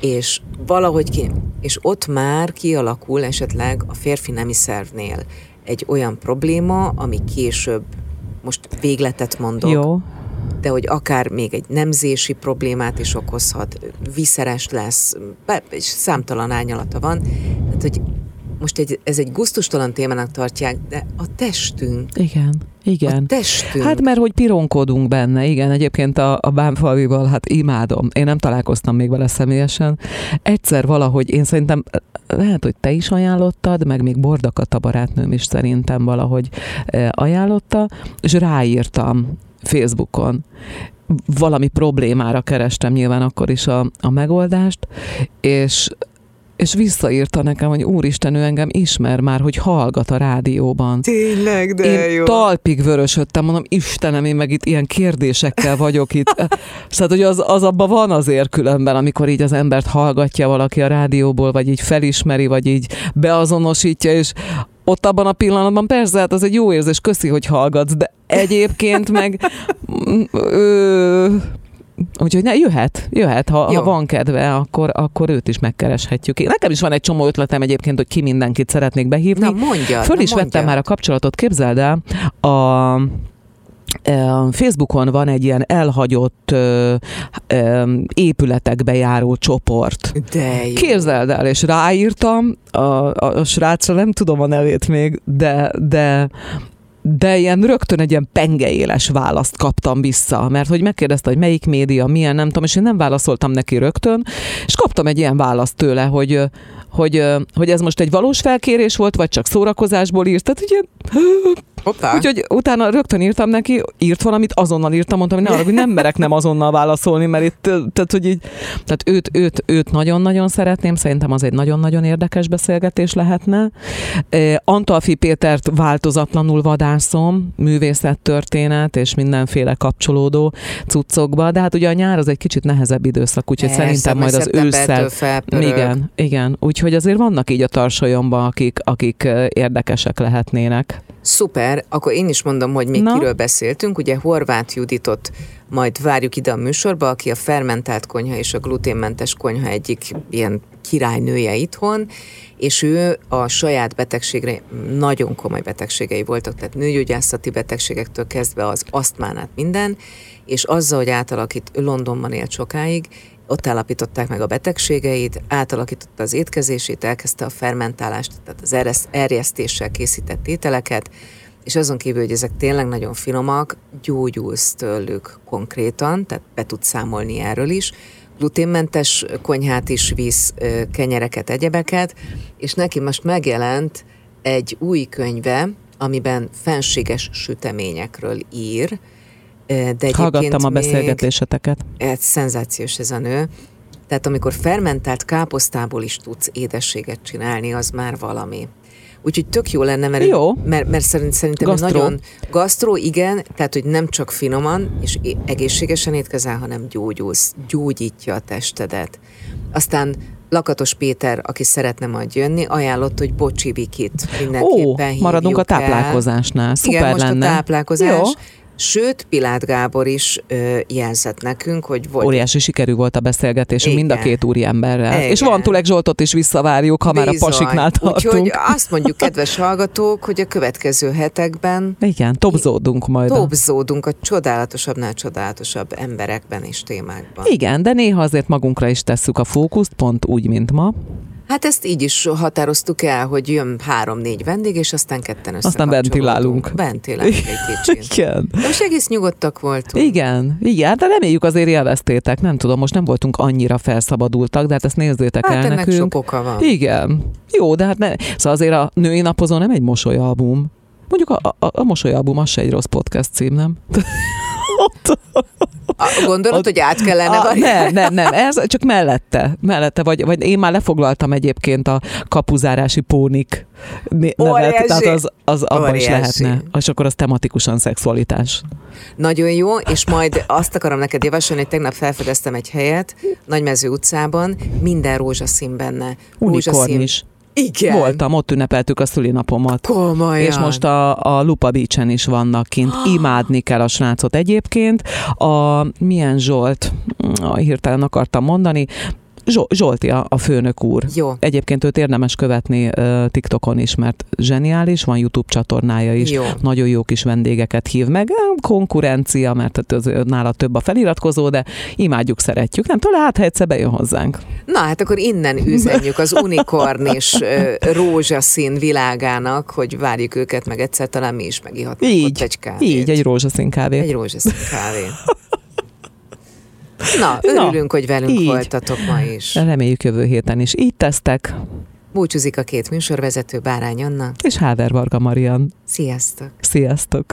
és valahogy ki, és ott már kialakul esetleg a férfi nemi szervnél egy olyan probléma, ami később, most végletet mondok, Jó. de hogy akár még egy nemzési problémát is okozhat, viszeres lesz, és számtalan ányalata van. Tehát, hogy most egy, ez egy guztustalan témának tartják, de a testünk. Igen, igen. A testünk. Hát mert hogy pironkodunk benne, igen. Egyébként a, a bámfalvival, hát imádom. Én nem találkoztam még vele személyesen. Egyszer valahogy, én szerintem, lehet, hogy te is ajánlottad, meg még Bordakat a barátnőm is szerintem valahogy ajánlotta, és ráírtam Facebookon. Valami problémára kerestem nyilván akkor is a, a megoldást, és és visszaírta nekem, hogy úristen, ő engem ismer már, hogy hallgat a rádióban. Tényleg, de én jó. talpig vörösödtem, mondom, Istenem, én meg itt ilyen kérdésekkel vagyok itt. szóval, hogy az, az abban van azért különben, amikor így az embert hallgatja valaki a rádióból, vagy így felismeri, vagy így beazonosítja, és ott abban a pillanatban persze, hát az egy jó érzés, köszi, hogy hallgatsz, de egyébként meg ö, Úgyhogy ne, jöhet, jöhet, ha, ha van kedve, akkor, akkor őt is megkereshetjük. Nekem is van egy csomó ötletem egyébként, hogy ki mindenkit szeretnék behívni. Na mondja, Föl is na vettem már a kapcsolatot, képzeld el, a Facebookon van egy ilyen elhagyott ö, ö, épületekbe járó csoport. De jó. Képzeld el, és ráírtam, a, a, a srácra nem tudom a nevét még, de, de de ilyen rögtön egy ilyen pengeéles választ kaptam vissza, mert hogy megkérdezte, hogy melyik média, milyen, nem tudom, és én nem válaszoltam neki rögtön, és kaptam egy ilyen választ tőle, hogy, hogy, hogy ez most egy valós felkérés volt, vagy csak szórakozásból írt, tehát ugye Hoppá. Úgyhogy utána rögtön írtam neki, írt valamit, azonnal írtam, mondtam, hogy ne arra, hogy nem merek nem azonnal válaszolni, mert itt, tehát, hogy így, tehát őt, őt, őt nagyon-nagyon szeretném, szerintem az egy nagyon-nagyon érdekes beszélgetés lehetne. Antalfi Pétert változatlanul vadászom, művészettörténet és mindenféle kapcsolódó cuccokba, de hát ugye a nyár az egy kicsit nehezebb időszak, úgyhogy Persze, szerintem majd az ősszel. Igen, igen. Úgyhogy azért vannak így a tarsolyomban, akik, akik érdekesek lehetnének. Szuper, akkor én is mondom, hogy még Na? kiről beszéltünk. Ugye Horváth Juditot majd várjuk ide a műsorba, aki a fermentált konyha és a gluténmentes konyha egyik ilyen királynője itthon, és ő a saját betegségre, nagyon komoly betegségei voltak, tehát nőgyógyászati betegségektől kezdve az asztmánát minden, és azzal, hogy átalakít, Londonban élt sokáig, ott állapították meg a betegségeit, átalakította az étkezését, elkezdte a fermentálást, tehát az erjesztéssel készített ételeket, és azon kívül, hogy ezek tényleg nagyon finomak, gyógyulsz tőlük konkrétan, tehát be tudsz számolni erről is, gluténmentes konyhát is visz, kenyereket, egyebeket, és neki most megjelent egy új könyve, amiben fenséges süteményekről ír, de Hallgattam a beszélgetéseteket. Ez szenzációs ez a nő. Tehát amikor fermentált káposztából is tudsz édességet csinálni, az már valami. Úgyhogy tök jó lenne, mert, jó. mert, mert szerint, szerintem gasztró. nagyon gasztró, igen, tehát hogy nem csak finoman és egészségesen étkezel, hanem gyógyulsz, gyógyítja a testedet. Aztán Lakatos Péter, aki szeretne majd jönni, ajánlott, hogy Bocsi Vikit mindenképpen Ó, maradunk a táplálkozásnál. Szuper Igen, most lenne. a táplálkozás. Jó. Sőt, Pilát Gábor is ö, jelzett nekünk, hogy volt... Óriási sikerű volt a beszélgetésünk mind a két úri emberrel. Igen. És van Tulek Zsoltot is visszavárjuk, ha Bizony. már a pasiknál tartunk. Úgyhogy azt mondjuk, kedves hallgatók, hogy a következő hetekben... Igen, topzódunk majd. Topzódunk a csodálatosabbnál csodálatosabb emberekben és témákban. Igen, de néha azért magunkra is tesszük a fókuszt, pont úgy, mint ma. Hát ezt így is határoztuk el, hogy jön három-négy vendég, és aztán ketten Aztán ventilálunk. Ventilálunk egy kicsit. Igen. De most egész nyugodtak voltunk. Igen, igen, de reméljük azért élveztétek. Nem tudom, most nem voltunk annyira felszabadultak, de hát ezt nézzétek hát el ennek nekünk. sok oka van. Igen. Jó, de hát ne. Szóval azért a női napozó nem egy mosolyalbum. Mondjuk a, a, a mosolyalbum az se egy rossz podcast cím, nem? A, gondolod, ott, hogy át kellene a, Nem, nem, nem, ez csak mellette, mellette, vagy, vagy én már lefoglaltam egyébként a kapuzárási pónik nevet, tehát az, az abban is lehetne, és akkor az tematikusan szexualitás. Nagyon jó, és majd azt akarom neked javasolni, hogy tegnap felfedeztem egy helyet, Nagymező utcában, minden rózsaszín benne. Unikorn is. Igen. Voltam, ott ünnepeltük a szülinapomat. Komolyan. És most a, a Lupa Beach-en is vannak kint. Imádni kell a srácot egyébként. A milyen Zsolt, hirtelen akartam mondani, Zsolti a, a főnök úr. Jó. Egyébként őt érdemes követni uh, TikTokon is, mert zseniális, van YouTube csatornája is. Jó. Nagyon jó kis vendégeket hív meg. Konkurencia, mert az, nála több a feliratkozó, de imádjuk, szeretjük. Nem tudom, hát ha egyszer bejön hozzánk. Na hát akkor innen üzenjük az unikorn és uh, rózsaszín világának, hogy várjuk őket, meg egyszer talán mi is megihatunk így, egy kávét. Így, egy rózsaszín kávé. Egy rózsaszín kávé. Na, örülünk, Na, hogy velünk így. voltatok ma is. Reméljük jövő héten is. Így tesztek. Búcsúzik a két műsorvezető, Bárány Anna. És Háder Varga Marian. Sziasztok. Sziasztok.